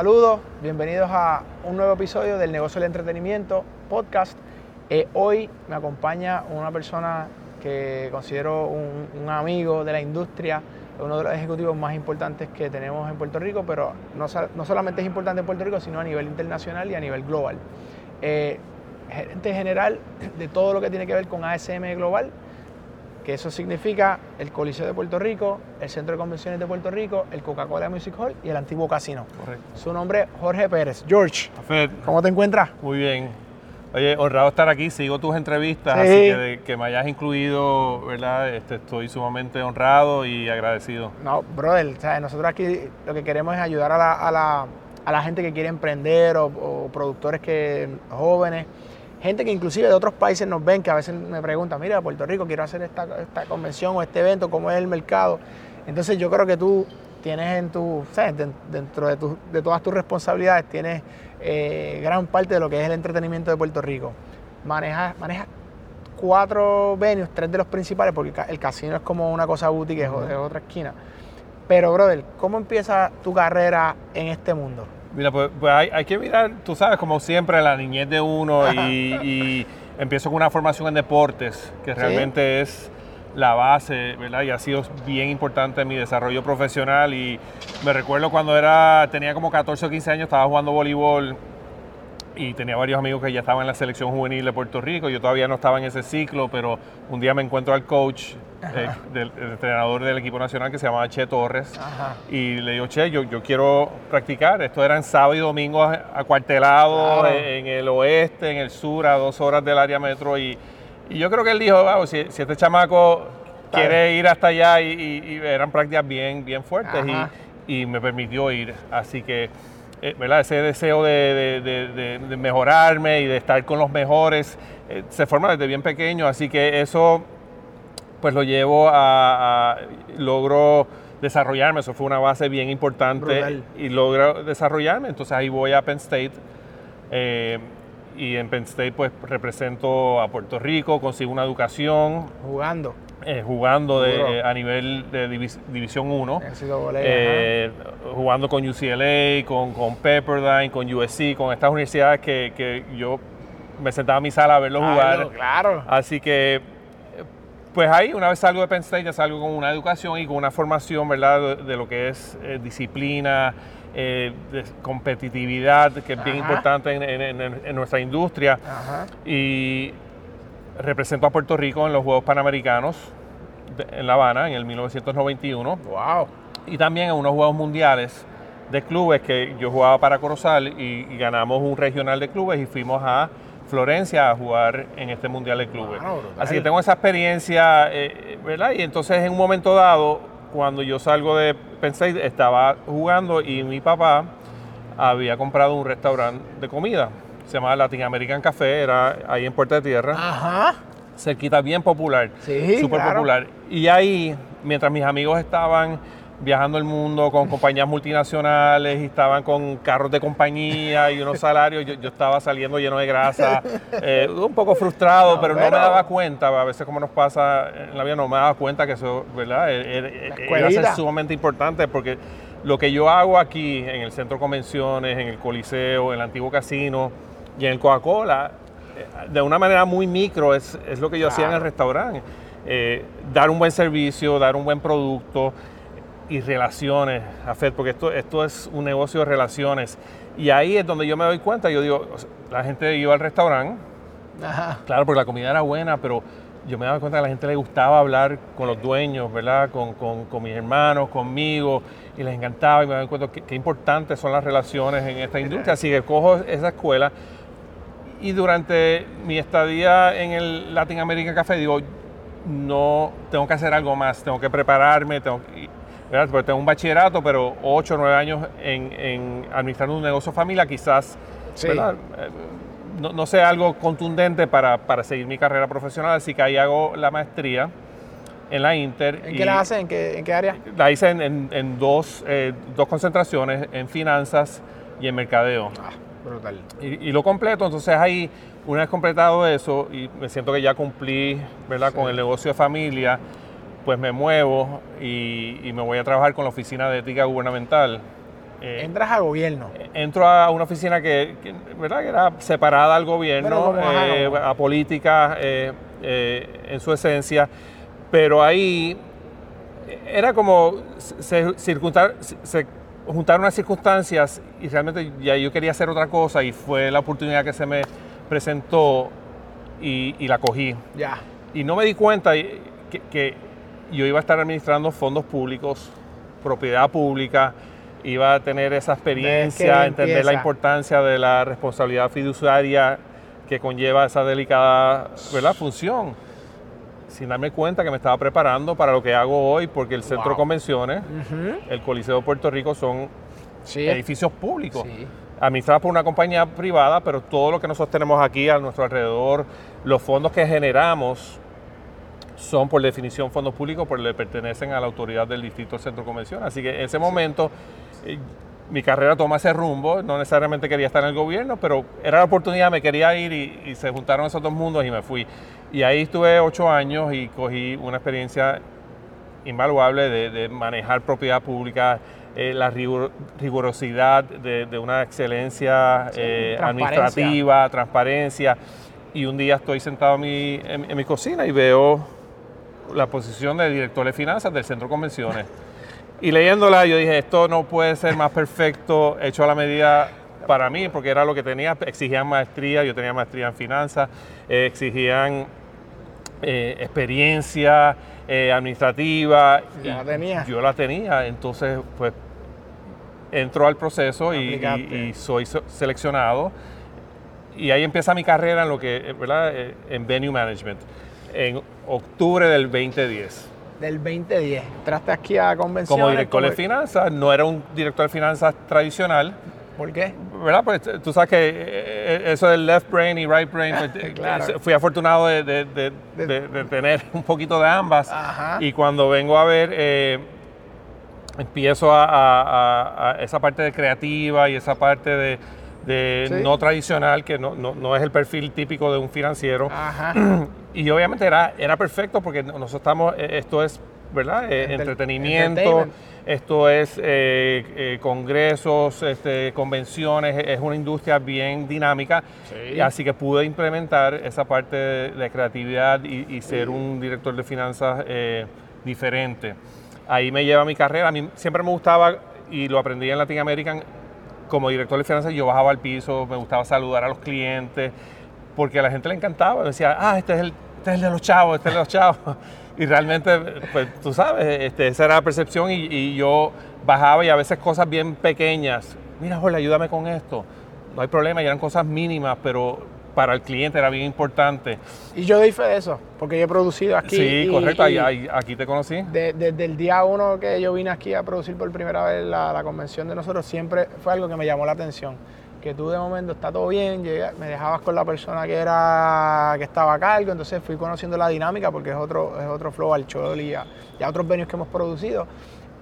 Saludos, bienvenidos a un nuevo episodio del Negocio del Entretenimiento podcast. Eh, hoy me acompaña una persona que considero un, amigo de la industria, uno de los ejecutivos más importantes que tenemos en Puerto Rico, pero no, solamente es importante en Puerto Rico, sino a nivel internacional y a nivel global. Eh, gerente general de todo lo que tiene que ver con ASM Global, que eso significa el Coliseo de Puerto Rico, el Centro de Convenciones de Puerto Rico, el Coca-Cola Music Hall y el antiguo casino. Correcto. Su nombre Jorge Pérez. George, Fed, ¿cómo te encuentras? Muy bien. Oye, honrado estar aquí, sigo tus entrevistas, así que que me hayas incluido, ¿verdad? Este, estoy sumamente honrado y agradecido. No, brother, nosotros aquí lo que queremos es ayudar a la, gente que quiere emprender o, o productores que jóvenes gente que inclusive de otros países nos ven, que a veces me preguntan, mira, Puerto Rico, quiero hacer esta, convención o este evento, ¿cómo es el mercado? Entonces yo creo que tú tienes en tu, ¿sabes? dentro de, de todas tus responsabilidades, tienes eh, gran parte de lo que es el entretenimiento de Puerto Rico. Manejas, manejas cuatro venues, tres de los principales, porque el casino es como una cosa boutique, es otra esquina. Pero, brother, ¿cómo empieza tu carrera en este mundo? Mira, pues, pues hay, que mirar, tú sabes, como siempre, la niñez de uno y, empiezo con una formación en deportes, que realmente es la base, ¿verdad? Y ha sido bien importante en mi desarrollo profesional y me recuerdo cuando era, tenía como 14 o 15 años, estaba jugando voleibol y tenía varios amigos que ya estaban en la selección juvenil de Puerto Rico. Yo todavía no estaba en ese ciclo, pero un día me encuentro al coach, eh, del, el entrenador del equipo nacional que se llamaba Che Torres, y le digo, Che, yo, yo quiero practicar. Esto eran sábado y domingo acuartelados en el oeste, en el sur, a dos horas del área metro. Y, yo creo que él dijo, wow, si, este chamaco quiere ir hasta allá, y, eran prácticas bien, bien fuertes, y, y me permitió ir. Así que eh, ese deseo de, mejorarme y de estar con los mejores eh, se forma desde bien pequeño, así que eso pues lo llevo a, logro desarrollarme, eso fue una base bien importante y logro desarrollarme, entonces ahí voy a Penn State eh, y en Penn State pues represento a Puerto Rico, consigo una educación. Jugando. Eh, jugando de, a nivel de División 1, eh, jugando con UCLA, con, con, Pepperdine, con USC, con estas universidades que, yo me sentaba a mi sala a verlos jugar. Claro. Así que, pues ahí, una vez salgo de Penn State, ya salgo con una educación y con una formación, ¿verdad?, de, lo que es eh, disciplina, de competitividad, que es bien importante en, nuestra industria. Y represento a Puerto Rico en los Juegos Panamericanos en La Habana en el 1991. ¡Wow! Y también en unos Juegos Mundiales de clubes que yo jugaba para Corozal y, ganamos un regional de clubes y fuimos a Florencia a jugar en este Mundial de Clubes. Así que tengo esa experiencia, eh, ¿verdad? Y entonces en un momento dado, cuando yo salgo de Pensé, estaba jugando y mi papá había comprado un restaurante de comida se llamaba Latin American Café, era ahí en Puerta de Tierra. Ajá. Cerquita, bien popular. Sí, Súper popular. Y ahí, mientras mis amigos estaban viajando el mundo con compañías multinacionales y estaban con carros de compañía y unos salarios, yo, estaba saliendo lleno de grasa, eh, un poco frustrado, pero, no me daba cuenta, a veces como nos pasa en la vida, no me daba cuenta que eso, ¿verdad? Era, era ser sumamente importante porque lo que yo hago aquí en el centro de convenciones, en el Coliseo, en el antiguo casino, y en el Coca-Cola, eh, de una manera muy micro, es, lo que yo hacía en el restaurante. Eh, dar un buen servicio, dar un buen producto y relaciones, Afed, porque esto, esto es un negocio de relaciones. Y ahí es donde yo me doy cuenta, yo digo, la gente iba al restaurante, claro, porque la comida era buena, pero yo me daba cuenta que a la gente le gustaba hablar con los dueños, ¿verdad? Con, con, mis hermanos, conmigo, y les encantaba, y me daba cuenta qué importantes son las relaciones en esta industria. Así que cojo esa escuela y durante mi estadía en el Latin American Café, digo, no, tengo que hacer algo más, tengo que prepararme, tengo Porque tengo un bachillerato, pero 8 o 9 años en, en, administrando un negocio familia, quizás, eh, No, no, sea algo contundente para, para, seguir mi carrera profesional, así que ahí hago la maestría en la Inter. ¿En qué la hace? ¿En qué, en qué área? La hice en, en, dos, eh, dos concentraciones, en finanzas y en mercadeo. Ah. Brutal. Y, lo completo, entonces ahí, una vez completado eso, y me siento que ya cumplí, ¿verdad? Con el negocio de familia, pues me muevo y, me voy a trabajar con la Oficina de Ética Gubernamental eh, Entras al gobierno. entro a una oficina que, que, ¿verdad? que era separada al gobierno, eh, a política eh, eh, en su esencia, pero ahí era como se, circuntar- se juntaron unas circunstancias y realmente ya yo quería hacer otra cosa y fue la oportunidad que se me presentó y, y la cogí. Ya. Y no me di cuenta que yo iba a estar administrando fondos públicos, propiedad pública, iba a tener esa experiencia, entender la importancia de la responsabilidad fiduciaria que conlleva esa delicada ¿verdad? función. Sin darme cuenta que me estaba preparando para lo que hago hoy, porque el centro de convenciones, el Coliseo de Puerto Rico son Sí. edificios públicos Sí. administradas por una compañía privada, pero todo lo que nosotros tenemos aquí a nuestro alrededor, los fondos que generamos son por definición fondos públicos, porque le pertenecen a la autoridad del Distrito Centro Convención. Así que en ese momento eh, mi carrera toma ese rumbo, no necesariamente quería estar en el gobierno, pero era la oportunidad, me quería ir y, y se juntaron esos dos mundos y me fui. Y ahí estuve ocho años y cogí una experiencia invaluable de, de manejar propiedad pública, eh, la rigor- rigurosidad de, de una excelencia Sí, eh, transparencia. administrativa, transparencia. Y un día estoy sentado en mi, en- en mi cocina y veo la posición de director de finanzas del Centro de Convenciones. Y leyéndola yo dije, esto no puede ser más perfecto, hecho a la medida para mí, porque era lo que tenía, exigían maestría, yo tenía maestría en finanzas, eh, exigían eh, experiencia eh, administrativa. Ya la tenía. Yo la tenía, entonces pues entro al proceso y, y- soy so- seleccionado. Y ahí empieza mi carrera en lo que, ¿verdad? En venue management, en octubre del 2010. Del 2010. Entraste aquí a convenciones. Como director de finanzas, no era un director de finanzas tradicional, ¿Por qué? ¿verdad? Pues eh, tú sabes que eh, eso del left brain y right brain, pues, eh, Claro. eh, fui afortunado de, de- de- de- de tener un poquito de ambas. Ajá. Y cuando vengo a ver, eh, empiezo a, a- a- a esa parte de creativa y esa parte de, de Sí. no tradicional, que no, no- no es el perfil típico de un financiero. Ajá. Y obviamente era, era perfecto porque nosotros estamos, eh, esto es, ¿verdad? Eh, entretenimiento, esto es eh, eh, congresos, este, convenciones, es una industria bien dinámica. Sí. Y así que pude implementar esa parte de, de creatividad y, y ser un director de finanzas diferente. Ahí me lleva mi carrera. A mí siempre me gustaba, y lo aprendí en Latin American, como director de finanzas yo bajaba al piso, me gustaba saludar a los clientes, porque a la gente le encantaba. Decía, ah, este es el, este es de los chavos, este es el de los chavos. Y realmente, pues tú sabes, este, esa era la percepción y, y yo bajaba y a veces cosas bien pequeñas. Mira, Jorge, ayúdame con esto. No hay problema, y eran cosas mínimas, pero para el cliente era bien importante. Y yo doy fe de eso, porque yo he producido aquí. sí, y- correcto, y ahí- aquí te conocí. de- desde el día uno que yo vine aquí a producir por primera vez la, la convención de nosotros, siempre fue algo que me llamó la atención. Que tú de momento está todo bien, llegué- me dejabas con la persona que era que estaba a cargo, entonces fui conociendo la dinámica porque es otro, es otro flow al Chol y a, y a otros venues que hemos producido.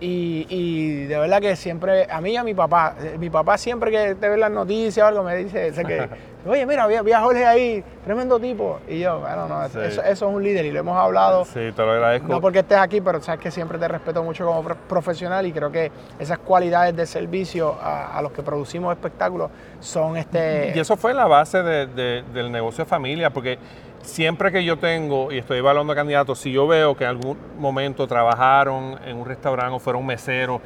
Y, y de verdad que siempre, a mí y a mi papá, eh, mi papá siempre que te ve las noticias o algo me dice, sé que, oye, mira, vi, vi a Jorge ahí, tremendo tipo. Y yo, bueno, no, Sí. eso, eso es un líder y lo hemos hablado. Sí, te lo agradezco. No porque estés aquí, pero sabes que siempre te respeto mucho como pro- profesional y creo que esas cualidades de servicio a, a los que producimos espectáculos son este... Y eso fue la base de- de- del negocio de familia, porque siempre que yo tengo y estoy evaluando candidatos, si yo veo que en algún momento trabajaron en un restaurante o fueron meseros,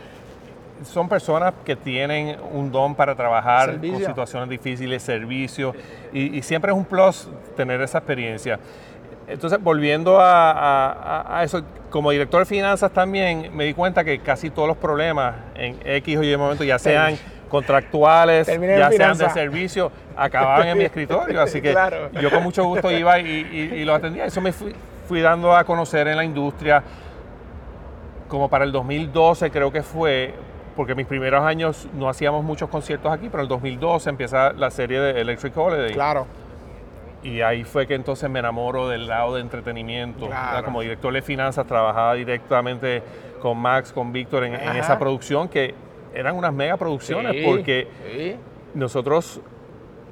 son personas que tienen un don para trabajar Servicio. con situaciones difíciles, servicios, y, y siempre es un plus tener esa experiencia. Entonces, volviendo a, a- a eso, como director de finanzas también me di cuenta que casi todos los problemas en X o Y momento, ya sean contractuales, Terminé ya sean de servicio, acababan en mi escritorio. Así que Claro. yo con mucho gusto iba y, y- y lo atendía. Eso me fui, fui dando a conocer en la industria como para el 2012 creo que fue, porque mis primeros años no hacíamos muchos conciertos aquí, pero en el 2012 empieza la serie de Electric Holiday. Claro, Y ahí fue que entonces me enamoro del lado de entretenimiento. Claro. Como director de finanzas trabajaba directamente con Max, con Víctor en, en esa producción que eran unas mega producciones Sí, porque sí. nosotros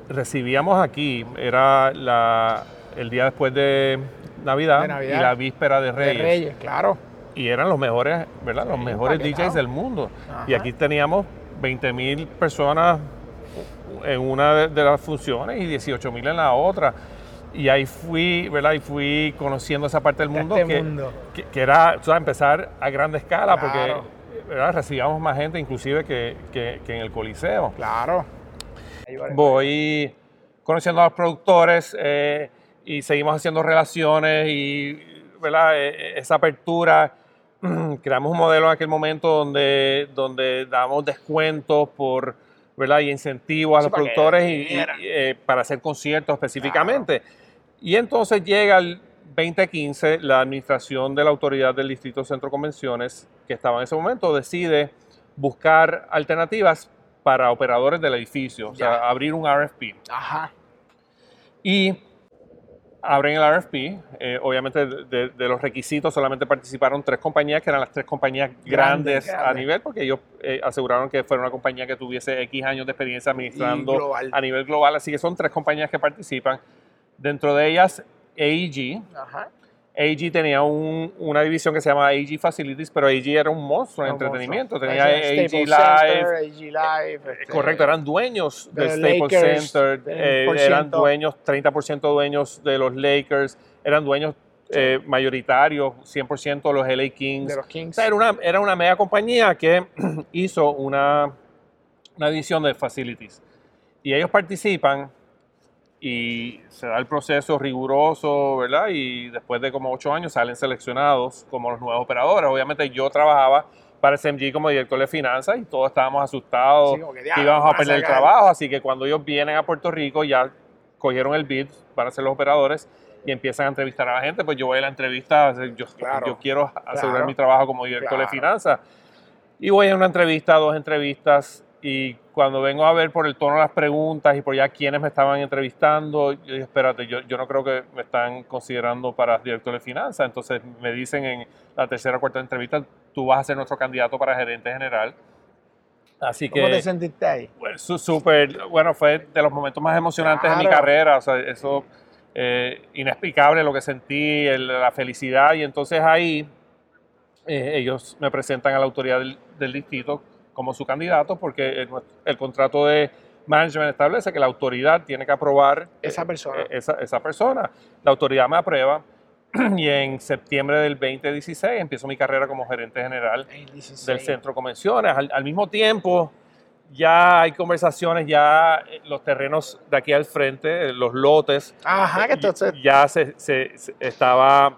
recibíamos aquí, era la- el día después de Navidad, De Navidad. y la víspera de de Reyes. Reyes, claro. Y eran los mejores, ¿verdad? Los Sí, mejores empaquetado. DJs del mundo. Y Ajá. aquí teníamos 20 mil personas en una de, de las funciones y 18 mil en la otra. Y ahí fui, ¿verdad? Y fui conociendo esa parte del mundo, Este que, mundo. que- que era o sea, empezar a gran escala, Claro. porque ¿verdad? recibíamos más gente inclusive que, que- que en el Coliseo. Claro. Voy conociendo a los productores eh, y seguimos haciendo relaciones y ¿verdad? Eh, esa apertura. Creamos un modelo en aquel momento donde, donde damos descuentos por, ¿verdad? y incentivos a los productores y- y, eh, para hacer conciertos específicamente. Y entonces llega el 2015, la administración de la autoridad del Distrito Centro Convenciones, que estaba en ese momento, decide buscar alternativas para operadores del edificio, o sea, abrir un RFP. Ajá. Y abren el RFP. eh, obviamente, de, de los requisitos solamente participaron tres compañías, que eran las tres compañías grandes, a nivel, porque ellos eh, aseguraron que fuera una compañía que tuviese X años de experiencia administrando a nivel global. Así que son tres compañías que participan. Dentro de ellas, AEG. Ajá. AEG tenía un- una división que se llama AEG Facilities, pero AEG era un monstruo en entretenimiento. Tenía Staples Live, AEG Live. este, Correcto, eran dueños de del Staples Lakers, Center, eh, por eran dueños, 30% dueños de los Lakers, eran dueños eh, mayoritarios, 100% de los LA Kings. De los O Kings. sea, era una, era una mega compañía que hizo una, una división de facilities. Y ellos participan y se da el proceso riguroso, ¿verdad? Y después de como ocho años salen seleccionados como los nuevos operadores. Obviamente yo trabajaba para SMG como director de finanzas y todos estábamos asustados Sí, que, que "Diablo, íbamos a perder el sacar". trabajo. Así que cuando ellos vienen a Puerto Rico ya cogieron el bid para ser los operadores y empiezan a entrevistar a la gente, pues yo voy a la entrevista, yo, Claro, yo quiero asegurar claro, mi trabajo como director de claro. finanzas. Y voy a una entrevista, dos entrevistas, y cuando vengo a ver por el tono de las preguntas y por ya quienes me estaban entrevistando, yo dije, espérate, yo, yo no creo que me están considerando para director de finanzas. Entonces me dicen en la tercera o cuarta entrevista, tú vas a ser nuestro candidato para gerente general. Así ¿Cómo que... te sentiste ahí? Súper, bueno, fue de los momentos más emocionantes de mi Claro. carrera, o sea, eso eh, inexplicable lo que sentí, el- la felicidad, y entonces ahí eh, ellos me presentan a la autoridad del, del distrito como su candidato, porque el, el contrato de management establece que la autoridad tiene que aprobar Esa persona. eh, esa, esa persona. La autoridad me aprueba y en septiembre del 2016 empiezo mi carrera como gerente general El 16. del centro de convenciones. Al, al mismo tiempo, ya hay conversaciones, ya eh, los terrenos de aquí al frente, eh, los lotes, Ajá, que entonces. ya se, se- se- estaba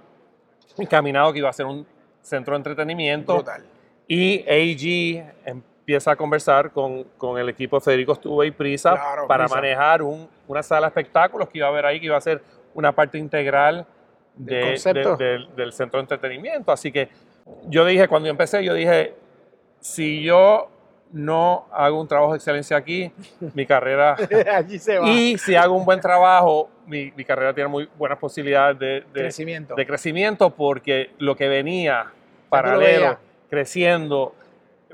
encaminado que iba a ser un centro de entretenimiento. Brutal. Y AG empieza a conversar con, con el equipo de Federico Estuve y Prisa Claro, para Prisa. manejar un- una sala de espectáculos que iba a haber ahí, que iba a ser una parte integral Del de- concepto. de- del- centro de entretenimiento. Así que yo dije, cuando yo empecé, yo dije, si yo no hago un trabajo de excelencia aquí, mi carrera... Allí se va. y si hago un buen trabajo, mi, mi carrera tiene muy buenas posibilidades de, de- Crecimiento. de crecimiento porque lo que venía paralelo, creciendo,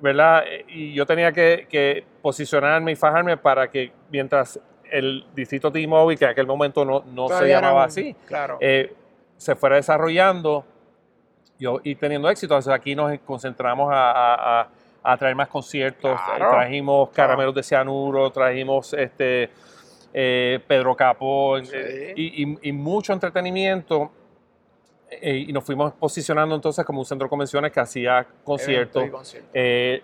¿verdad? Y yo tenía que, que posicionarme y fajarme para que mientras el distrito T-Mobile, que en aquel momento no, no se llamaba un- así, Claro. eh, se fuera desarrollando yo, y teniendo éxito. Entonces aquí nos concentramos a, a- a- traer más conciertos. Claro. Trajimos Caramelos de Cianuro, trajimos este, eh, Pedro Capó Sí. eh, y, y- y mucho entretenimiento. Eh, y nos fuimos posicionando entonces como un centro de convenciones que hacía conciertos. Y. Eh,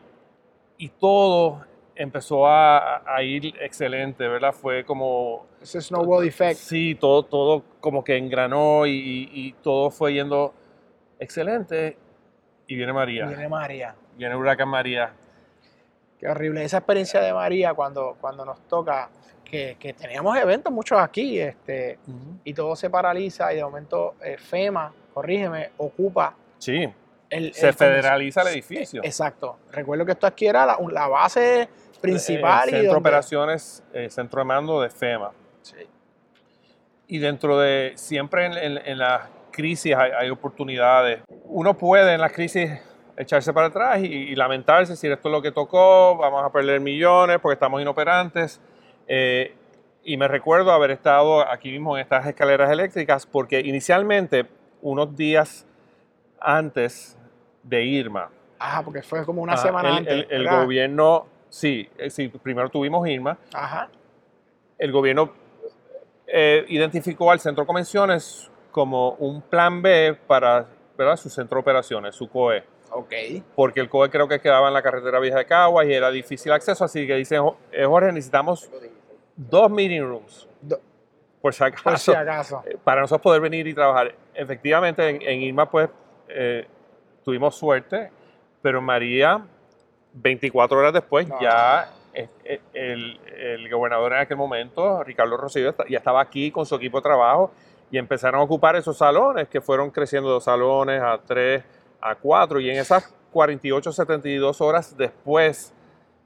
y todo empezó a, a ir excelente, ¿verdad? Fue como Ese snowball effect. Sí, todo, todo como que engranó y, y- y todo fue yendo excelente. Y viene María, Viene María. viene Huracán María. Qué horrible. Esa experiencia de María cuando, cuando nos toca, que, que teníamos eventos muchos aquí, este, y todo se paraliza y de momento eh, FEMA, corrígeme, ocupa Sí, el... se el- federaliza el edificio. Exacto. Recuerdo que esto aquí era la, la base principal. El y centro de donde- operaciones, eh, centro de mando de FEMA. Sí. Y dentro de, siempre en, en- en las crisis hay, hay oportunidades. Uno puede en las crisis echarse para atrás y, y lamentarse, decir esto es lo que tocó, vamos a perder millones porque estamos inoperantes. Eh, y me recuerdo haber estado aquí mismo en estas escaleras eléctricas porque inicialmente, unos días antes de Irma, Ajá, porque fue como una ah, semana el, antes. el- el gobierno Sí, eh, sí, primero tuvimos Irma. Ajá. El gobierno eh, identificó al centro de convenciones como un plan B para ¿verdad? su centro de operaciones, su COE. Ok. Porque el COE creo que quedaba en la carretera vieja de Caguas y era difícil acceso, así que dicen, "Jo- eh, Jorge, necesitamos dos meeting rooms, Do- por si Por acaso, si acaso. eh, para nosotros poder venir y trabajar. Efectivamente, en, en Irma, pues, eh, tuvimos suerte, pero María, 24 horas después, No. ya eh, el, el gobernador en aquel momento, Ricardo Rosselló, ya estaba aquí con su equipo de trabajo y empezaron a ocupar esos salones que fueron creciendo de dos salones a tres, a cuatro, y en esas 48, 72 horas después,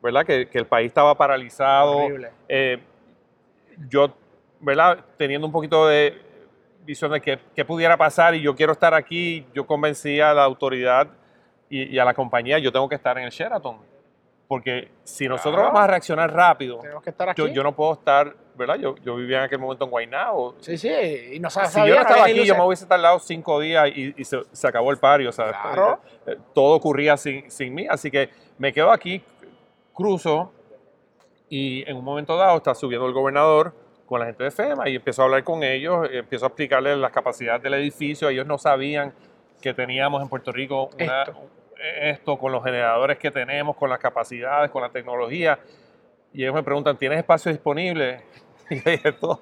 ¿verdad? Que, que el país estaba paralizado, Horrible. eh, yo, ¿verdad? Teniendo un poquito de visión de qué, qué pudiera pasar y yo quiero estar aquí, yo convencí a la autoridad y, y a la compañía, yo tengo que estar en el Sheraton. Porque si nosotros Claro. vamos a reaccionar rápido, que estar aquí. yo, yo no puedo estar, ¿verdad? Yo, yo vivía en aquel momento en Guaynabo. Sí, sí, y no sabes Si yo no estaba aquí, yo me hubiese tardado cinco días y, y se, se acabó el pario. Sea, Claro. eh, todo ocurría sin, sin mí. Así que me quedo aquí, cruzo y en un momento dado está subiendo el gobernador con la gente de FEMA y empiezo a hablar con ellos, eh, empiezo a explicarles las capacidades del edificio. Ellos no sabían que teníamos en Puerto Rico una- Esto. esto con los generadores que tenemos, con las capacidades, con la tecnología. Y ellos me preguntan, ¿tienes espacio disponible? Y dije, "Todo,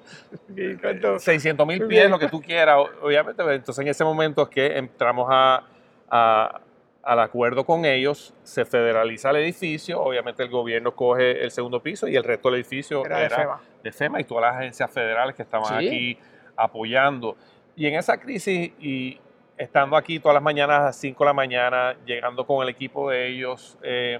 600 mil Muy pies, lo que tú quieras, obviamente. Entonces en ese momento es que entramos a, a- al acuerdo con ellos, se federaliza el edificio, obviamente el gobierno coge el segundo piso y el resto del edificio Era era, de FEMA. de FEMA y todas las agencias federales que estaban Sí. aquí apoyando. Y en esa crisis y estando aquí todas las mañanas a las 5 de la mañana, llegando con el equipo de ellos, eh,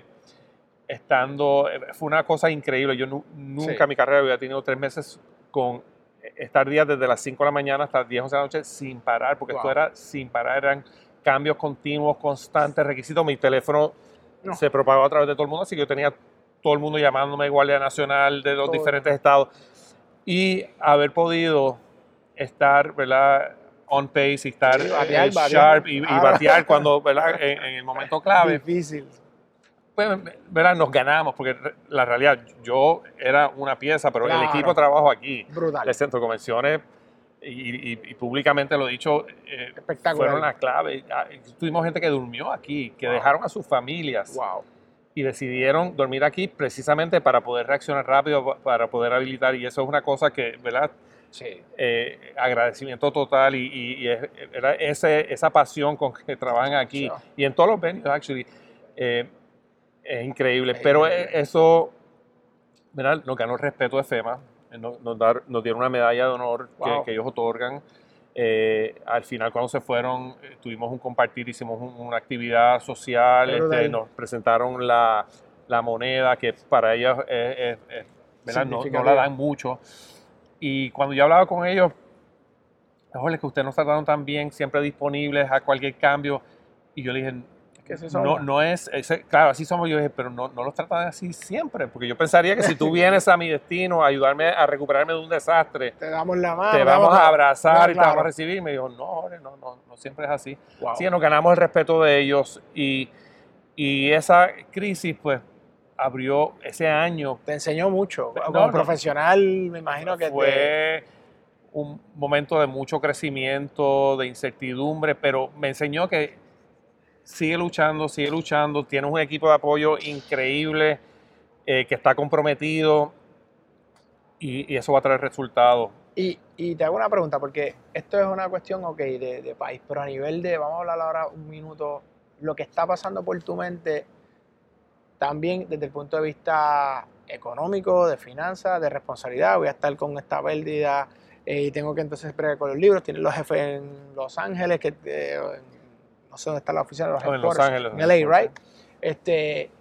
estando, eh, fue una cosa increíble. Yo nu- nunca Sí. en mi carrera había tenido tres meses con eh, estar días desde las 5 de la mañana hasta las 10, 11 de la noche sin parar, porque esto era sin parar, eran cambios continuos, constantes, requisitos. Mi teléfono No. se propagó a través de todo el mundo, así que yo tenía todo el mundo llamándome, Guardia Nacional de los Todo. diferentes estados. Y haber podido estar, ¿verdad? On pace y estar Sí, batear, eh, sharp y, y Ah. batear cuando, ¿verdad? En, en el momento clave Difícil. pues, ¿verdad? Nos ganamos, porque la realidad, yo era una pieza, pero Claro. el equipo de trabajo aquí, Brutal. el centro de convenciones, y, y- y públicamente lo he dicho, eh, Espectacular. fueron la clave. Ah, Tuvimos gente que durmió aquí, que Wow. dejaron a sus familias Wow. y decidieron dormir aquí precisamente para poder reaccionar rápido, pa- para poder habilitar, y eso es una cosa que, ¿verdad? Sí. Eh, agradecimiento total y, y- ese, esa pasión con que trabajan aquí Sí. y en todos los venues, actually, eh, es increíble. Es Pero increíble. eh, eso, ¿verdad? Nos ganó el respeto de FEMA, nos, nos dar- nos dieron una medalla de honor que- Wow. que, ellos otorgan. Eh, al final, cuando se fueron, eh, tuvimos un compartir, hicimos un- una actividad social, este, nos presentaron la, la moneda, que para ellos es- es- es. No, no la dan mucho. Y cuando yo hablaba con ellos, Jorge, que ustedes nos trataron tan bien, siempre disponibles a cualquier cambio. Y yo le dije, Que no, no es, claro, así somos. Yo dije, pero no, no los tratan así siempre. Porque yo pensaría que si tú vienes a mi destino a ayudarme a recuperarme de un desastre, Te damos la mano. te vamos a abrazar No, y te vamos a recibir. Y me dijo, no, no, no, no siempre es así. Wow. Sí, nos ganamos el respeto de ellos. Y, y esa crisis, pues, abrió ese año Te enseñó mucho. Como no. profesional, me imagino que te- fue un momento de mucho crecimiento, de incertidumbre, pero me enseñó que sigue luchando, sigue luchando, tienes un equipo de apoyo increíble eh, que está comprometido y, eso va a traer resultados. Y, y te hago una pregunta, porque esto es una cuestión, ok, de, de país, pero a nivel de, vamos a hablar ahora un minuto, lo que está pasando por tu mente, también desde el punto de vista económico, de finanzas, de responsabilidad, voy a estar con esta pérdida eh, y tengo que entonces bregar con los libros, tienen los jefes en Los Ángeles, que eh, no sé dónde está la oficina de los Oh, en Los Ángeles, en LA, right? Este,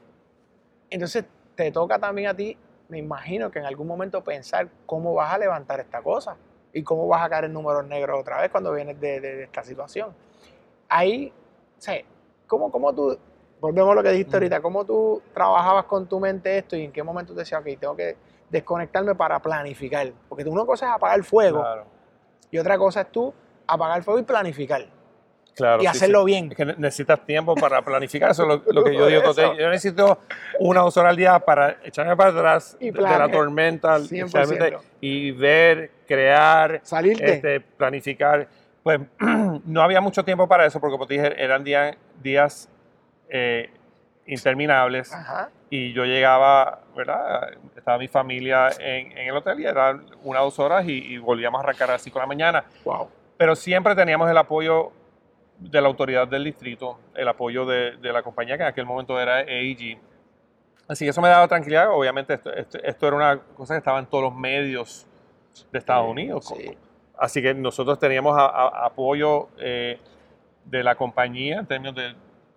entonces te toca también a ti, me imagino que en algún momento pensar cómo vas a levantar esta cosa y cómo vas a caer en números negros otra vez cuando vienes de, de- de esta situación. Ahí, o sea, ¿cómo, cómo tú, volvemos a lo que dijiste Mm. ahorita, cómo tú trabajabas con tu mente esto y en qué momento te decías, ok, tengo que desconectarme para planificar? Porque una cosa es apagar el fuego Claro. y otra cosa es tú apagar el fuego y planificar. Claro, y hacerlo sí. bien. Es que ne- necesitas tiempo para planificar. Eso es lo, lo que yo digo. Entonces, yo necesito una o dos horas al día para echarme para atrás Y de, la tormenta 100%. realmente, y ver, crear, Salirte. este, planificar. Pues no había mucho tiempo para eso porque, como te dije, eran día- días eh, interminables Ajá. y yo llegaba, ¿verdad? Estaba mi familia en, en el hotel y eran una o dos horas y, y volvíamos a arrancar a las 5 de la mañana Wow. pero siempre teníamos el apoyo de la autoridad del distrito, el apoyo de, de la compañía que en aquel momento era AEG. Así que eso me daba tranquilidad. Obviamente esto, esto- esto era una cosa que estaba en todos los medios de Estados Unidos. Sí. Así que nosotros teníamos a- a- apoyo eh, de la compañía en términos de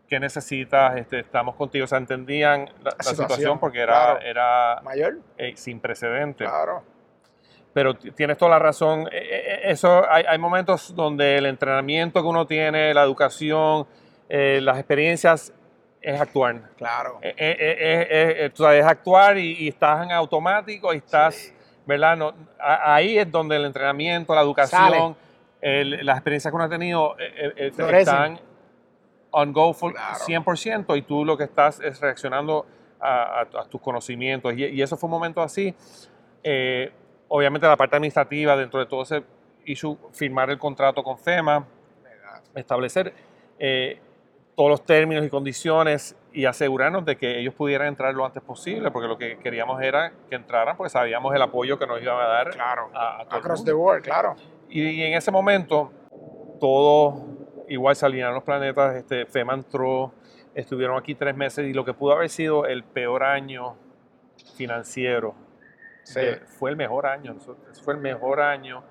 qué necesitas, este, estamos contigo. O sea, entendían la, la situación, situación, porque era, claro. era Mayor. eh, sin precedentes. Claro. Pero tienes toda la razón. Eh, eh, Eso, hay, hay momentos donde el entrenamiento que uno tiene, la educación, eh, las experiencias, es actuar. Claro. Eh, eh, eh, eh, eh, tú sabes, es actuar y, y estás en automático y estás, Sí. ¿verdad? No, a- ahí es donde el entrenamiento, la educación, el- las experiencias que uno ha tenido eh, eh, eh, están on go for Claro. 100% y tú lo que estás es reaccionando a, a- a tus conocimientos. Y, y eso fue un momento así. Obviamente la parte administrativa dentro de todo ese issue, firmar el contrato con FEMA, establecer eh, todos los términos y condiciones y asegurarnos de que ellos pudieran entrar lo antes posible, porque lo que queríamos era que entraran, porque sabíamos el apoyo que nos iban a dar Claro. a, a todo el Across mundo. the world, claro. Y, y en ese momento, todo igual se alinearon los planetas. Este, FEMA entró, estuvieron aquí tres meses y lo que pudo haber sido el peor año financiero Sí. de- fue el mejor año. Fue el mejor año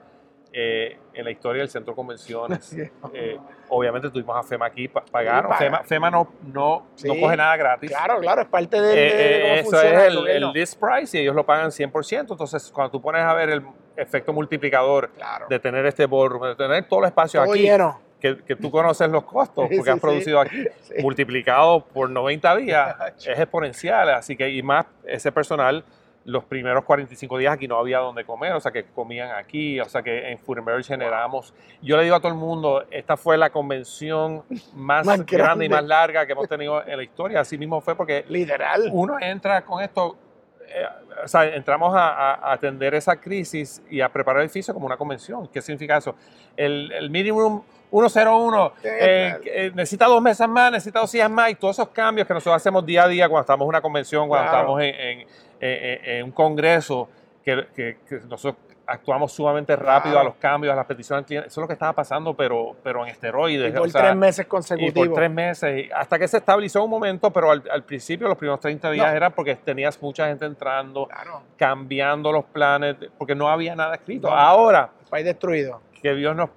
eh, en la historia del centro de convenciones. Sí. Eh, obviamente tuvimos a FEMA aquí, pa- pagaron. paga. FEMA, FEMA no, no, no Sí. coge nada gratis. Claro, claro, es parte de, Eh, de eh, eso es el el, list price y ellos lo pagan 100%. Entonces, cuando tú pones a ver el efecto multiplicador Claro. de tener este ballroom, de tener todo el espacio Todo aquí, lleno. que, que tú conoces los costos Sí, porque sí, has producido aquí, Sí. multiplicado por 90 días, es exponencial. Así que, y más ese personal, los primeros 45 días aquí no había donde comer, o sea que comían aquí, o sea que en Food generamos. Yo le digo a todo el mundo, esta fue la convención más, Más grande y más larga que hemos tenido en la historia. Así mismo fue porque Literal. uno entra con esto, eh, o sea, entramos a, a- atender esa crisis y a preparar el edificio como una convención. ¿Qué significa eso? El, el meeting room 101 eh, eh, necesita dos mesas más, necesita dos sillas más y todos esos cambios que nosotros hacemos día a día cuando estamos en una convención, cuando Claro. estamos en, en- en- en un congreso, que, que- que nosotros actuamos sumamente rápido Claro. a los cambios, a las peticiones del cliente. Eso es lo que estaba pasando, pero, pero en esteroides. Y por o sea, tres meses y consecutivos. por tres meses, y hasta que se estabilizó un momento, pero al, al principio, los primeros 30 días, No. era porque tenías mucha gente entrando, Claro. cambiando los planes, porque no había nada escrito. No. Ahora, País destruido. que Dios nos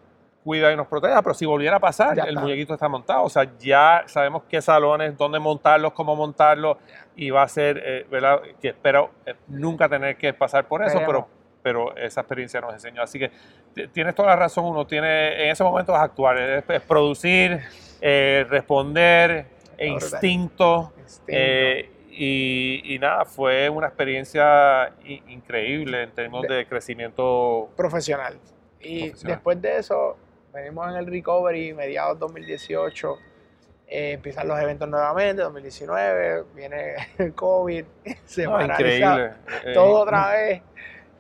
cuida y nos proteja, pero si volviera a pasar, Ya el está. muñequito está montado. O sea, ya sabemos qué salones, dónde montarlos, cómo montarlos, y va a ser, eh, ¿verdad? Que espero eh, nunca tener que pasar por eso, pero, pero esa experiencia nos enseñó. Así que tienes toda la razón, uno tiene, en ese momento es actuar, es, es producir, eh, responder, e instinto. Instinto. eh, y, y nada, fue una experiencia increíble en términos De- de crecimiento profesional. Y Profesional. después de eso, venimos en el recovery, mediados 2018, eh, empiezan los eventos nuevamente, 2019, viene el COVID, se No, paraliza increíble. Eh, todo otra vez.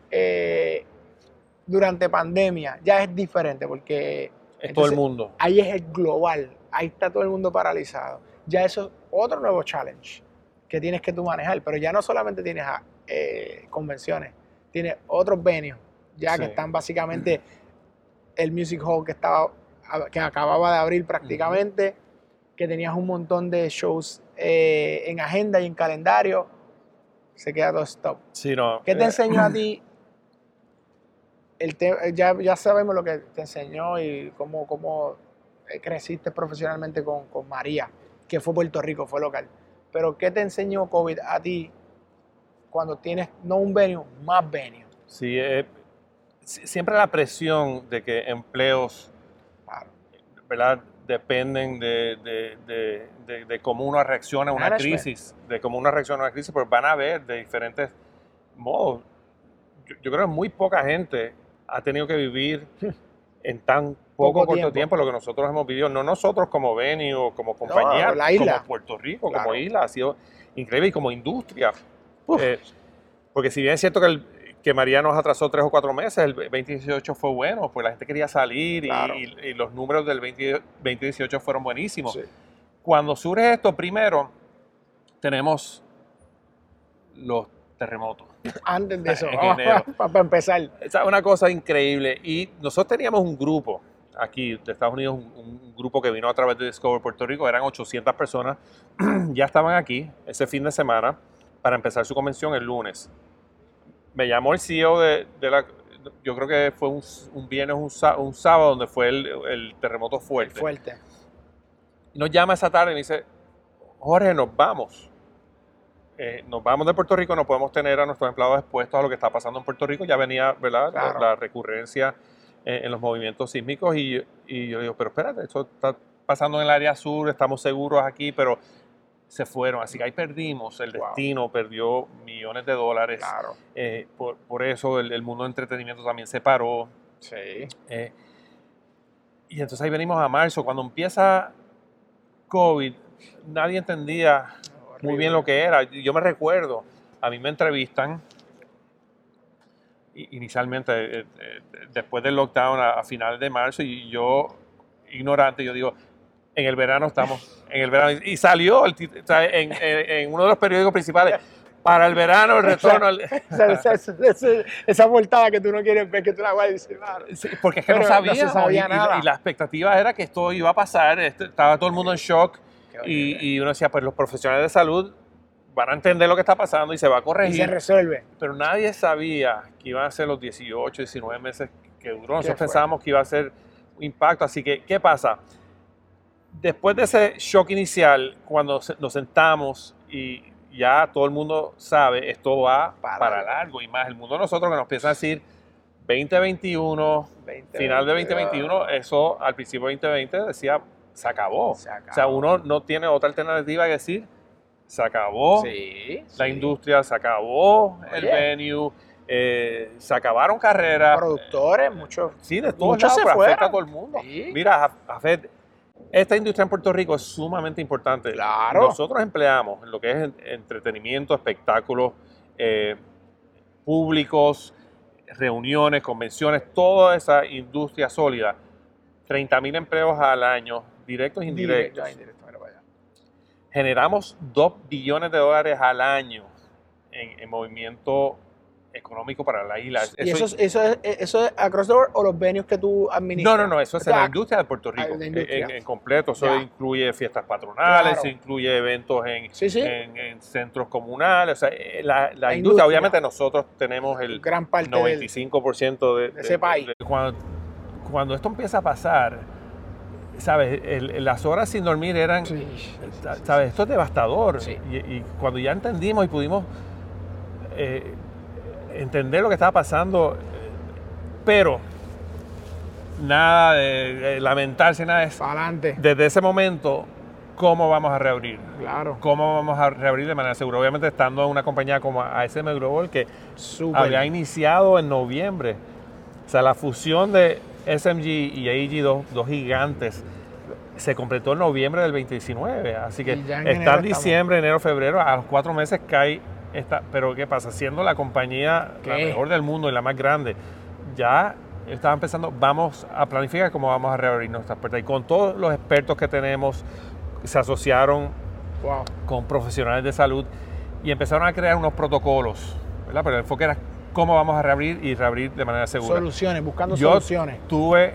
Eh, durante pandemia ya es diferente porque Es todo el mundo. ahí es el global, ahí está todo el mundo paralizado. Ya eso es otro nuevo challenge que tienes que tú manejar, pero ya no solamente tienes ah, eh, convenciones, tienes otros venues, ya que están básicamente el Music Hall que, estaba, que acababa de abrir prácticamente, que tenías un montón de shows eh, en agenda y en calendario, se queda todo stop. Sí, no. ¿Qué te eh, enseñó a ti? El te- ya, ya sabemos lo que te enseñó y cómo, cómo eh, creciste profesionalmente con, con María, que fue Puerto Rico, fue local. Pero ¿qué te enseñó COVID a ti cuando tienes no un venue, más venue? Sí, eh, siempre la presión de que empleos, Claro. ¿verdad? Dependen de, de- de- de- cómo uno reacciona a una Management. crisis, de cómo uno reacciona a una crisis, pues van a ver de diferentes modos. Yo, yo creo que muy poca gente ha tenido que vivir en tan poco, corto tiempo. lo que nosotros hemos vivido, no nosotros como venue o como compañía, como Puerto Rico, como isla, ha sido increíble y como industria. Eh, porque si bien es cierto que, el, que María nos atrasó tres o cuatro meses, el 2018 fue bueno, pues la gente quería salir y, los números del 2018 fueron buenísimos. Cuando surge esto, primero tenemos los terremotos. Antes de eso, para empezar. Es una cosa increíble. Y nosotros teníamos un grupo aquí de Estados Unidos, un, grupo que vino a través de Discover Puerto Rico, eran 800 personas, ya estaban aquí ese fin de semana para empezar su convención el lunes. Me llamó el CEO de, la, yo creo que fue un, viernes, un, sábado, donde fue el, terremoto fuerte. Fuerte. Y nos llama esa tarde y me dice, Jorge, nos vamos. Eh, nos vamos de Puerto Rico, no podemos tener a nuestros empleados expuestos a lo que está pasando en Puerto Rico. Ya venía, ¿verdad? La, recurrencia eh, en los movimientos sísmicos y, y, yo digo, pero espérate, esto está pasando en el área sur, estamos seguros aquí, pero se fueron. Así que ahí perdimos el destino, perdió millones de dólares. Claro. Eh, por, eso el, mundo de entretenimiento también se paró. Sí. y entonces ahí venimos a marzo. Cuando empieza COVID, nadie entendía muy bien lo que era. Yo me recuerdo, a mí me entrevistan inicialmente, eh, eh, después del lockdown a, finales de marzo, y yo, ignorante, yo digo, en el verano estamos, en el verano, y salió en, uno de los periódicos principales, para el verano el retorno. esa, voltada que tú no quieres ver, que tú la vas a decir, porque es que no sabía, nada. Y, la expectativa era que esto iba a pasar, este, estaba todo el mundo en shock y, uno decía, pues los profesionales de salud van a entender lo que está pasando y se va a corregir. Y se resuelve. Pero nadie sabía que iban a ser los 18, 19 meses que duró. Nosotros pensábamos que iba a ser impacto. Así que, ¿qué pasa? Después de ese shock inicial, cuando nos sentamos y ya todo el mundo sabe, esto va para, largo y más. El mundo de nosotros que nos empieza a decir 2021, final de 2021, eso al principio de 2020 decía se acabó. O sea, uno no tiene otra alternativa que decir, se acabó la industria, se acabó el venue, eh, se acabaron carreras. Productores, muchos. Sí, de todos muchos lados, se afecta a todo el mundo. Mira, Jafet, esta industria en Puerto Rico es sumamente importante. Claro. Nosotros empleamos lo que es entretenimiento, espectáculos eh, públicos, reuniones, convenciones, toda esa industria sólida. 30 mil empleos al año directos e indirectos. Generamos 2 billones de dólares al año en, movimiento económico para la isla. ¿Y eso, es, eso, es, eso es across the board o los venues que tú administras? No, no, no, eso es en la industria de Puerto Rico, en, completo. Eso incluye fiestas patronales, incluye eventos en, en, centros comunales. O sea, eh, la, industria, obviamente nosotros tenemos el Gran parte 95% de, de, ese país. cuando, cuando esto empieza a pasar, ¿sabes? las horas sin dormir eran, ¿sabes? Esto es devastador. Y, cuando ya entendimos y pudimos eh, entender lo que estaba pasando, pero nada de, lamentarse, nada de eso. Adelante. Desde ese momento, ¿cómo vamos a reabrir? Claro. ¿Cómo vamos a reabrir de manera segura? Obviamente estando en una compañía como ASM Global que había iniciado en noviembre. O sea, la fusión de SMG y AEG, dos, gigantes, se completó en noviembre del 2019. Así que está en diciembre, enero, febrero, a los cuatro meses cae Pero ¿qué pasa? Siendo la compañía la mejor del mundo y la más grande, ya estaba empezando, vamos a planificar cómo vamos a reabrir nuestras puertas. Y con todos los expertos que tenemos, se asociaron con profesionales de salud y empezaron a crear unos protocolos. ¿verdad? Pero el enfoque era cómo vamos a reabrir y reabrir de manera segura. Soluciones, buscando soluciones. Tuve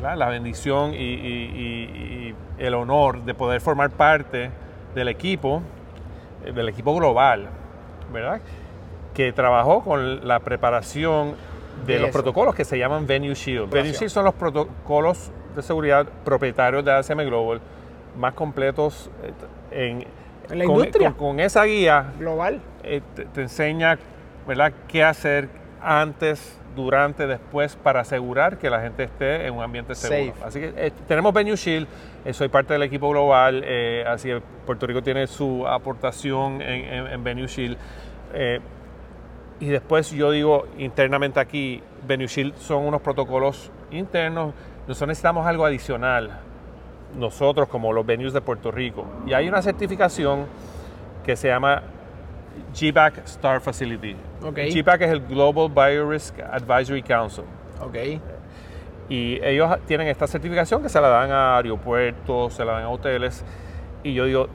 la bendición y, el honor de poder formar parte del equipo, del equipo global, ¿verdad? Que trabajó con la preparación de, los protocolos que se llaman Venue Shield. Venue Shield son los protocolos de seguridad propietarios de ACM Global más completos eh, en, la industria. Con, esa guía global eh, te enseña ¿verdad? ¿Qué hacer antes, durante, después para asegurar que la gente esté en un ambiente seguro? Así que eh, tenemos Venue Shield, eh, soy parte del equipo global, eh, así que Puerto Rico tiene su aportación en, en, Venue Shield. y después yo digo internamente aquí, Venue Shield son unos protocolos internos, nosotros necesitamos algo adicional, nosotros como los venues de Puerto Rico. Y hay una certificación que se llama GBAC Star Facility. Okay. GBAC es el Global Biorisk Advisory Council. Ok. Y ellos tienen esta certificación que se la dan a aeropuertos, se la dan a hoteles. Y yo digo,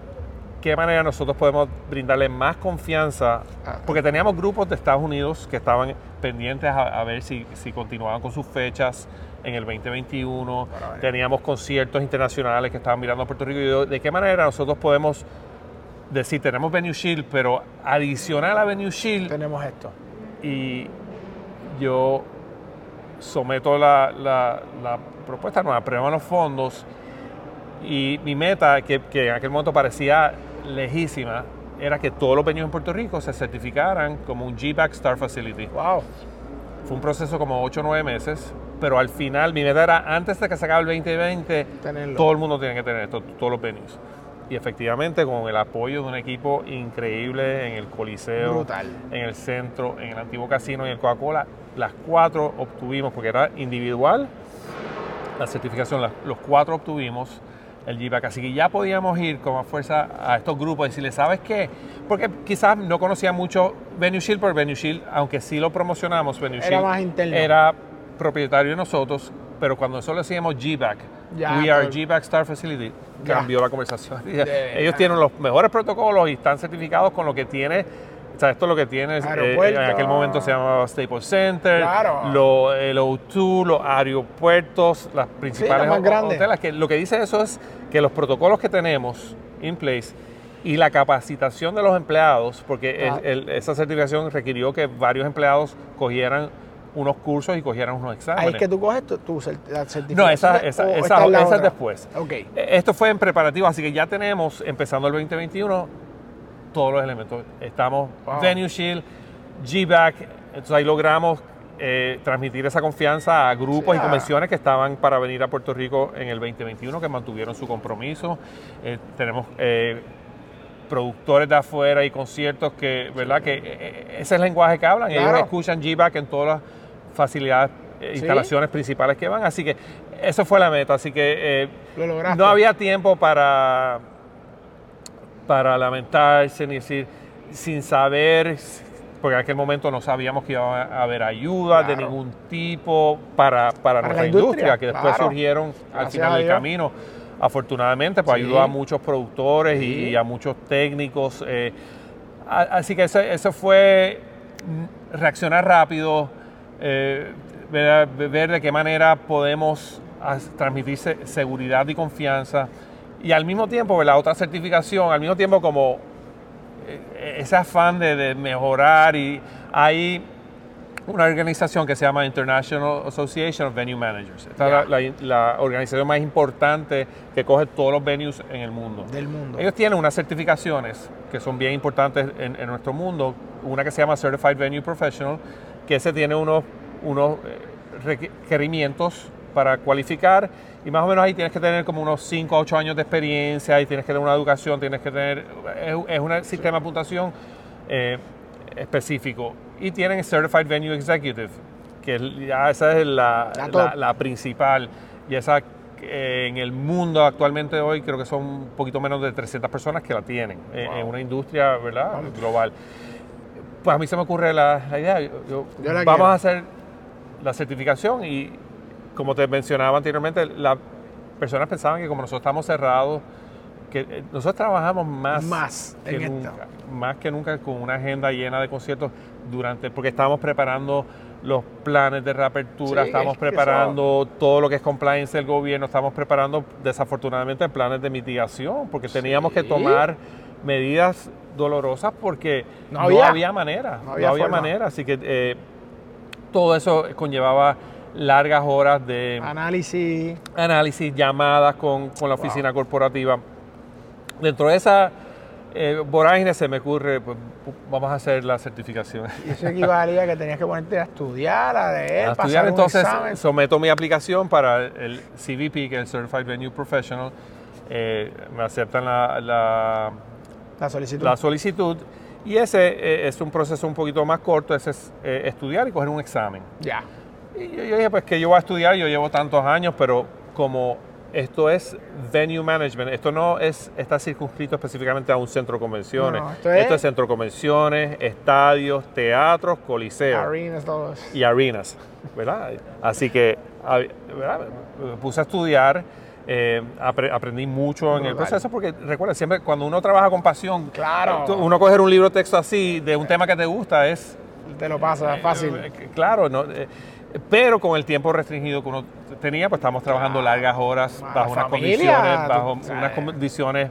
¿qué manera nosotros podemos brindarle más confianza? Ah. Porque teníamos grupos de Estados Unidos que estaban pendientes a, a ver si, si continuaban con sus fechas en el 2021. Para ver. Teníamos conciertos internacionales que estaban mirando a Puerto Rico. Y yo, ¿de qué manera nosotros podemos decir, tenemos Venue Shield, pero adicional a Venue Shield, Tenemos esto. y yo someto la, la- la propuesta nueva, aprueban los fondos y mi meta, que, que en aquel momento parecía lejísima, era que todos los venues en Puerto Rico se certificaran como un GBAC Star Facility. Wow. Fue un proceso como 8 o 9 meses, pero al final mi meta era, antes de que se acabe el 2020, Tenerlo. todo el mundo tiene que tener esto, todos los venues. Y efectivamente, con el apoyo de un equipo increíble en el Coliseo, Brutal. en el centro, en el antiguo casino y el Coca-Cola, las cuatro obtuvimos, porque era individual la certificación, las- los cuatro obtuvimos el GBAC. Así que ya podíamos ir con más fuerza a estos grupos y decirles, ¿sabes qué? Porque quizás no conocía mucho Venue Shield, pero Venue Shield, aunque sí lo promocionamos, Venue Era más interno. era propietario de nosotros, pero cuando le decíamos GBAC, Ya, We Are GBAC Star Facility, Ya. cambió la conversación. Ellos tienen los mejores protocolos y están certificados con lo que tiene. O sea, esto es lo que tiene, eh, en aquel momento se llamaba Staples Center, Claro. lo- el O2, los aeropuertos, las principales más ho- grandes. hoteles, que lo que dice eso es que los protocolos que tenemos in place y la capacitación de los empleados, porque Ah. el- el- esa certificación requirió que varios empleados cogieran unos cursos y cogieran unos exámenes. Ahí es que tú coges tu, tu certificación. No, esa, esa, esa- es esa después. Ok. Eh, Esto fue en preparativo, así que ya tenemos, empezando el 2021, todos los elementos. Estamos Wow. Venue Shield, GBAC, entonces ahí logramos eh, transmitir esa confianza a grupos Sí, y ah. convenciones que estaban para venir a Puerto Rico en el 2021, que mantuvieron su compromiso. Eh, tenemos eh, productores de afuera y conciertos que, ¿verdad? Que ese es el lenguaje que hablan. Claro. Ellos escuchan GBAC en todas las facilidades, eh, Sí. instalaciones principales que van. Así que eso fue la meta. Así que eh, Lo lograste. no había tiempo para, para lamentarse ni decir, sin saber, porque en aquel momento no sabíamos que iba a haber ayuda de ningún tipo para, para, la nuestra industria, industria, que después claro. surgieron al Gracias final del camino. Afortunadamente, pues Sí. ayudó a muchos productores y- Sí. y, a muchos técnicos. eh, a- así que eso, eso fue reaccionar rápido, eh, ver, ver de qué manera podemos transmitir se- seguridad y confianza. Y al mismo tiempo, la otra certificación, al mismo tiempo como eh, ese afán de, de mejorar y hay una organización que se llama International Association of Venue Managers. Esta es la, la- la organización más importante que coge todos los venues en el mundo. Del mundo. Ellos tienen unas certificaciones que son bien importantes en, en nuestro mundo. Una que se llama Certified Venue Professional, que ese tiene unos, unos eh, requerimientos para cualificar y más o menos ahí tienes que tener como unos 5 a 8 años de experiencia y tienes que tener una educación, tienes que tener, es, es un sistema de puntuación eh, específico. Y tienen Certified Venue Executive, que ya esa es la, La principal y esa eh, en el mundo actualmente hoy creo que son un poquito menos de 300 personas que la tienen eh, en una industria ¿verdad? global. Pues a mí se me ocurre la, la idea, yo- yo- Yo la vamos quiero. a hacer la certificación y como te mencionaba anteriormente, las personas pensaban que como nosotros estamos cerrados, que eh, nosotros trabajamos más, Más que en nunca, más que nunca con una agenda llena de conciertos durante, porque estábamos preparando los planes de reapertura, Sí, estamos eso- preparando todo lo que es compliance del gobierno, estamos preparando desafortunadamente planes de mitigación, porque teníamos que tomar medidas dolorosas porque No no había. manera, No no había manera, así que eh, todo eso conllevaba largas horas de Análisis. análisis, llamadas con, con la oficina corporativa. Dentro de esa eh, vorágine se me ocurre, pues, pu- vamos a hacer la certificación. Y eso equivalía a que tenías que ponerte a estudiar, a leer, A pasar estudiar, un entonces examen. someto mi aplicación para el CVP, que es el Certified Venue Professional. Eh, me aceptan la, la- La solicitud. la solicitud y ese eh, es un proceso un poquito más corto, ese es eh, estudiar y coger un examen. Ya. Y yo, yo dije, pues que yo voy a estudiar, yo llevo tantos años, pero como esto es venue management, esto no es, está circunscrito específicamente a un centro de convenciones. No, esto es- centro de convenciones, estadios, teatros, coliseos Arenas, todos. y arenas, ¿verdad? Así que a- ¿verdad? me puse a estudiar, eh, apre- aprendí mucho en el proceso porque recuerda, siempre cuando uno trabaja con pasión, Claro. tú- uno coger un libro de texto así de un tema que te gusta es Te lo pasa fácil. eh, eh, Claro, no, eh, pero con el tiempo restringido que uno tenía, pues estamos trabajando largas horas bajo unas condiciones, bajo unas condiciones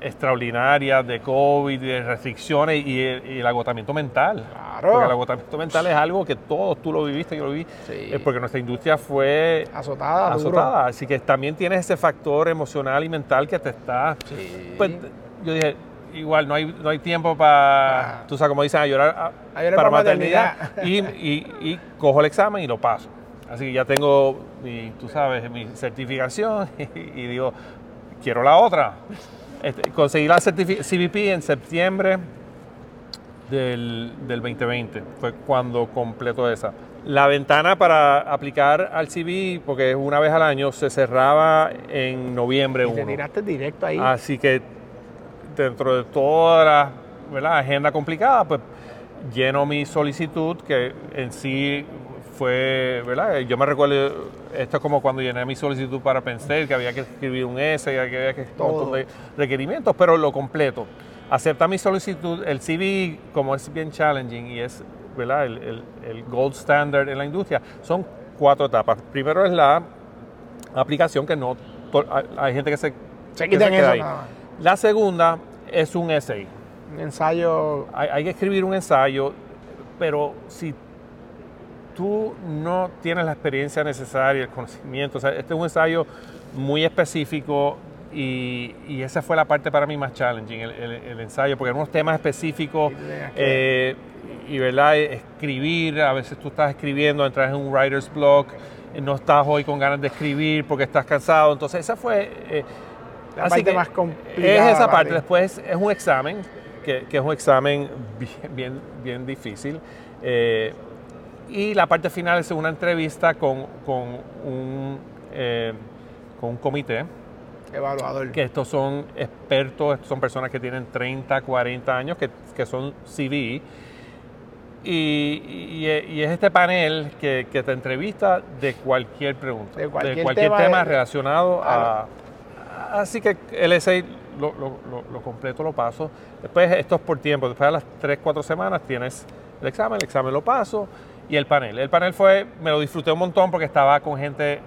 extraordinarias de COVID, de restricciones y el, y el agotamiento mental. Claro. Porque el agotamiento mental es algo que todos tú lo viviste, yo lo viví, Sí. eh, porque nuestra industria fue Azotada, duro. azotada. Así que también tienes ese factor emocional y mental que te está... Sí. Pues, yo dije, igual no hay, no hay tiempo para, Ah. tú sabes, como dicen, a llorar, a- A llorar para maternidad. maternidad. Y, y- y cojo el examen y lo paso. Así que ya tengo, mi, tú sabes, mi certificación y, digo, quiero la otra. Este, conseguí la CBP en septiembre del, del 2020. Fue cuando completo esa. La ventana para aplicar al CBI, porque es una vez al año, se cerraba en noviembre Y te 1. tiraste directo ahí. Así que dentro de toda la ¿verdad? agenda complicada, pues lleno mi solicitud, que en sí fue, ¿verdad? Yo me recuerdo, esto es como cuando llené mi solicitud para Penn State, que había que escribir un S, que había que Todo. de requerimientos, pero lo completo. Acepta mi solicitud, el CV, como es bien challenging y es, ¿verdad? El, el- el gold standard en la industria, son cuatro etapas. Primero es la aplicación, que no, hay- gente que se, Se que quitan queda ahí. nada. La segunda es un essay. Un ensayo. Hay, hay que escribir un ensayo, pero si tú no tienes la experiencia necesaria, el conocimiento, o sea, este es un ensayo muy específico y, y esa fue la parte para mí más challenging, el, el- el ensayo, porque eran unos temas específicos eh, y, ¿verdad? escribir, a veces tú estás escribiendo, entras en un writer's block, eh, no estás hoy con ganas de escribir porque estás cansado, entonces esa fue... eh, La así parte que más complicada Es esa parte, después es un examen, que, que es un examen bien, bien, bien difícil. eh, y la parte final es una entrevista con, con un, eh, con un comité, Evaluador. que estos son expertos, estos son personas que tienen 30, 40 años, que, que son CVE. Y, y- y es este panel que, que te entrevista de cualquier pregunta, De cualquier tema tema de- relacionado a... Claro. Así que el essay lo- lo completo, lo paso. Después esto es por tiempo, después de las 3, 4 semanas tienes el examen, el examen lo paso y el panel. El panel fue, me lo disfruté un montón porque estaba con gente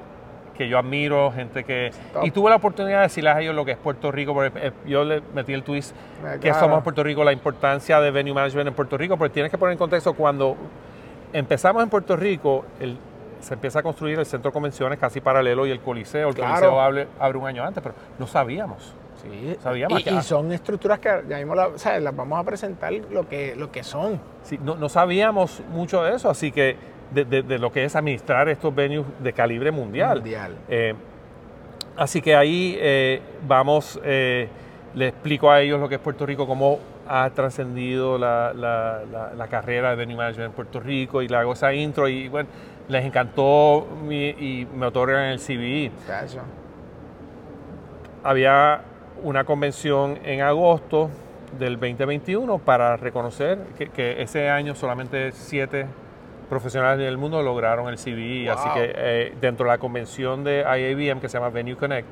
que yo admiro, gente que... Top. Y tuve la oportunidad de decirles a ellos lo que es Puerto Rico, porque eh, yo le metí el twist Eh, que somos Puerto Rico, la importancia de venue management en Puerto Rico, porque tienes que poner en contexto cuando empezamos en Puerto Rico, el- se empieza a construir el centro de convenciones casi paralelo y el Coliseo. El Claro. Coliseo abre, abre un año antes, pero no sabíamos. Sí. Sabíamos y, son estructuras que ya mismo la- o sea, las vamos a presentar lo que, lo que son. Sí, no, no sabíamos mucho de eso, así que de, de- de lo que es administrar estos venues de calibre mundial. Mundial. Eh, así que ahí eh, vamos, eh, le explico a ellos lo que es Puerto Rico, cómo ha trascendido la, la- la- la carrera de venue management en Puerto Rico y le hago esa intro y bueno, les encantó mi- y me otorgan el CBI. Cacho. había una convención en agosto del 2021 para reconocer que, que ese año solamente siete profesionales del mundo lograron el CBI. Wow. Así que eh, dentro de la convención de IABM que se llama Venue Connect,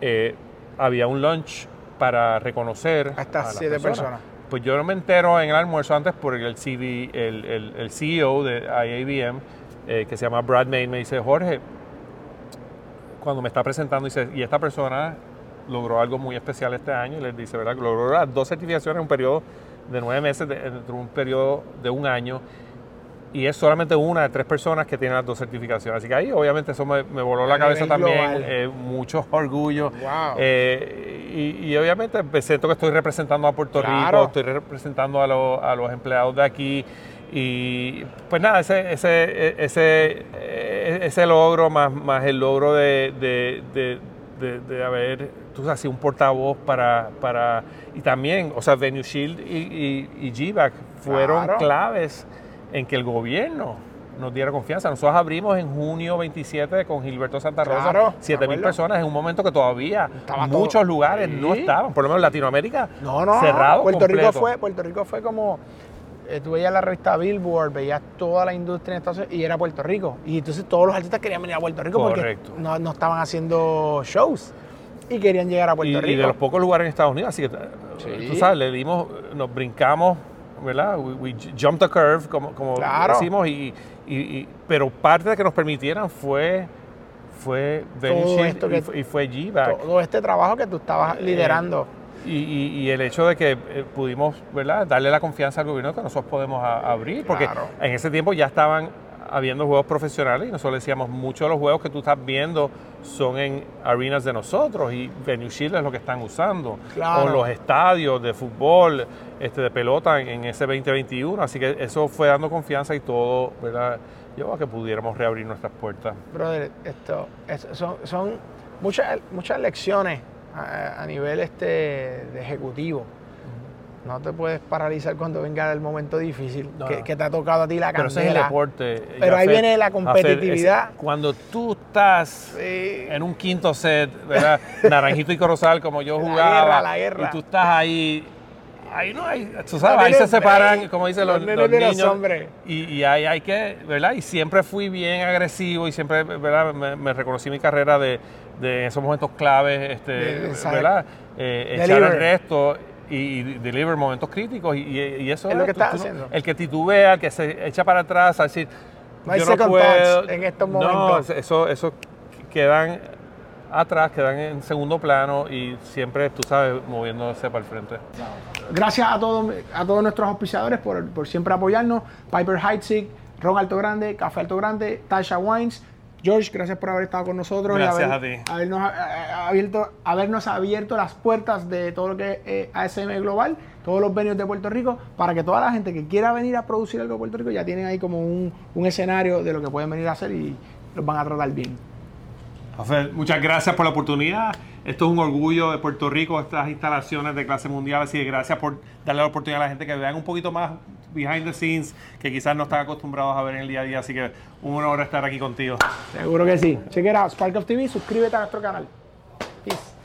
eh, había un lunch para reconocer A estas las siete personas. Pues yo no me entero en el almuerzo antes porque el, CV, el, el- el CEO de IABM, eh, que se llama Brad Main, me dice, Jorge, cuando me está presentando, dice, y esta persona logró algo muy especial este año, y les dice, ¿verdad? Logró las dos certificaciones en un periodo de nueve meses, de- dentro de un periodo de un año, y es solamente una de tres personas que tienen las dos certificaciones. Así que ahí obviamente eso me, me voló A la cabeza también, eh, mucho orgullo. Wow. Eh, y, y obviamente pues, siento que estoy representando a Puerto Claro. Rico, estoy representando a, lo- a los empleados de aquí. Y pues nada, ese, ese, ese, ese logro más, más el logro de- de- de haber, tú sabes, un portavoz para, para... Y también, o sea, Venue Shield y, y, y fueron Claro. claves en que el gobierno nos diera confianza. Nosotros abrimos en junio 27 con Gilberto Santa Rosa, Claro, 7 me mil acuerdo. personas en un momento que todavía Estaba todo- muchos lugares no Sí. estaban, por lo menos Latinoamérica No, no, cerrado Puerto Rico fue, Puerto Rico fue como eh, tú veías la revista Billboard, veías toda la industria en Estados Unidos y era Puerto Rico. Y entonces todos los artistas querían venir a Puerto Rico Correcto. porque no, no estaban haciendo shows y querían llegar a Puerto y, Rico. y de los pocos lugares en Estados Unidos, así que Sí. tú sabes, le dimos, nos brincamos, ¿verdad? We, we jumped the curve, como, como Claro. decimos, y, y- y- pero parte de que nos permitieran fue fue esto y, que- fue- y fue G-Back. todo este trabajo que tú estabas liderando. Y, y- y el hecho de que eh, pudimos ¿verdad? darle la confianza al gobierno que nosotros podemos a- abrir, porque Claro. en ese tiempo ya estaban habiendo juegos profesionales y nosotros decíamos, muchos de los juegos que tú estás viendo son en arenas de nosotros y Venue Shield es lo que están usando. Claro. O los estadios de fútbol, este, de pelota en, en ese 2021, así que eso fue dando confianza y todo, ¿verdad? Llevó a que pudiéramos reabrir nuestras puertas. Brother, esto es- son, son muchas, muchas lecciones a, a nivel este de ejecutivo. No te puedes paralizar cuando venga el momento difícil No, que, te ha tocado a ti la Pero ese es el candela. deporte. Pero ahí viene la competitividad. cuando tú estás Sí. en un quinto set, ¿verdad? Naranjito y Corozal, como yo La jugaba. guerra, la guerra. Y tú estás ahí. Ahí no hay, tú No sabes, ahí se separan, como dicen Los los, los los niños. hombres. Y, y ahí hay que, ¿verdad? Y siempre fui bien agresivo y siempre, ¿verdad? Me, me reconocí mi carrera de, de esos momentos claves, este. ¿verdad? Eh, echar el resto y, y deliver momentos críticos y, y- eso Es lo que tú- estás tú no- haciendo. El que titubea, el que se echa para atrás, a decir, No hay yo second puedo. en estos No, momentos. eso, eso quedan atrás, quedan en segundo plano y siempre, tú sabes, moviéndose para el frente. Gracias a todos, a todos nuestros auspiciadores por, por siempre apoyarnos. Piper Heitzig, Ron Alto Grande, Café Alto Grande, Tasha Wines. George, gracias por haber estado con nosotros Gracias y a ti. habernos, a- a- abierto, habernos abierto las puertas de todo lo que es eh, ASM Global, todos los venues de Puerto Rico, para que toda la gente que quiera venir a producir algo de Puerto Rico ya tienen ahí como un, un escenario de lo que pueden venir a hacer y los van a tratar bien. Rafael, muchas gracias por la oportunidad. Esto es un orgullo de Puerto Rico, estas instalaciones de clase mundial. Así que gracias por darle la oportunidad a la gente que vean un poquito más behind the scenes, que quizás no están acostumbrados a ver en el día a día. Así que un honor estar aquí contigo. Seguro que sí. Check it out, Spark of TV, suscríbete a nuestro canal. Peace.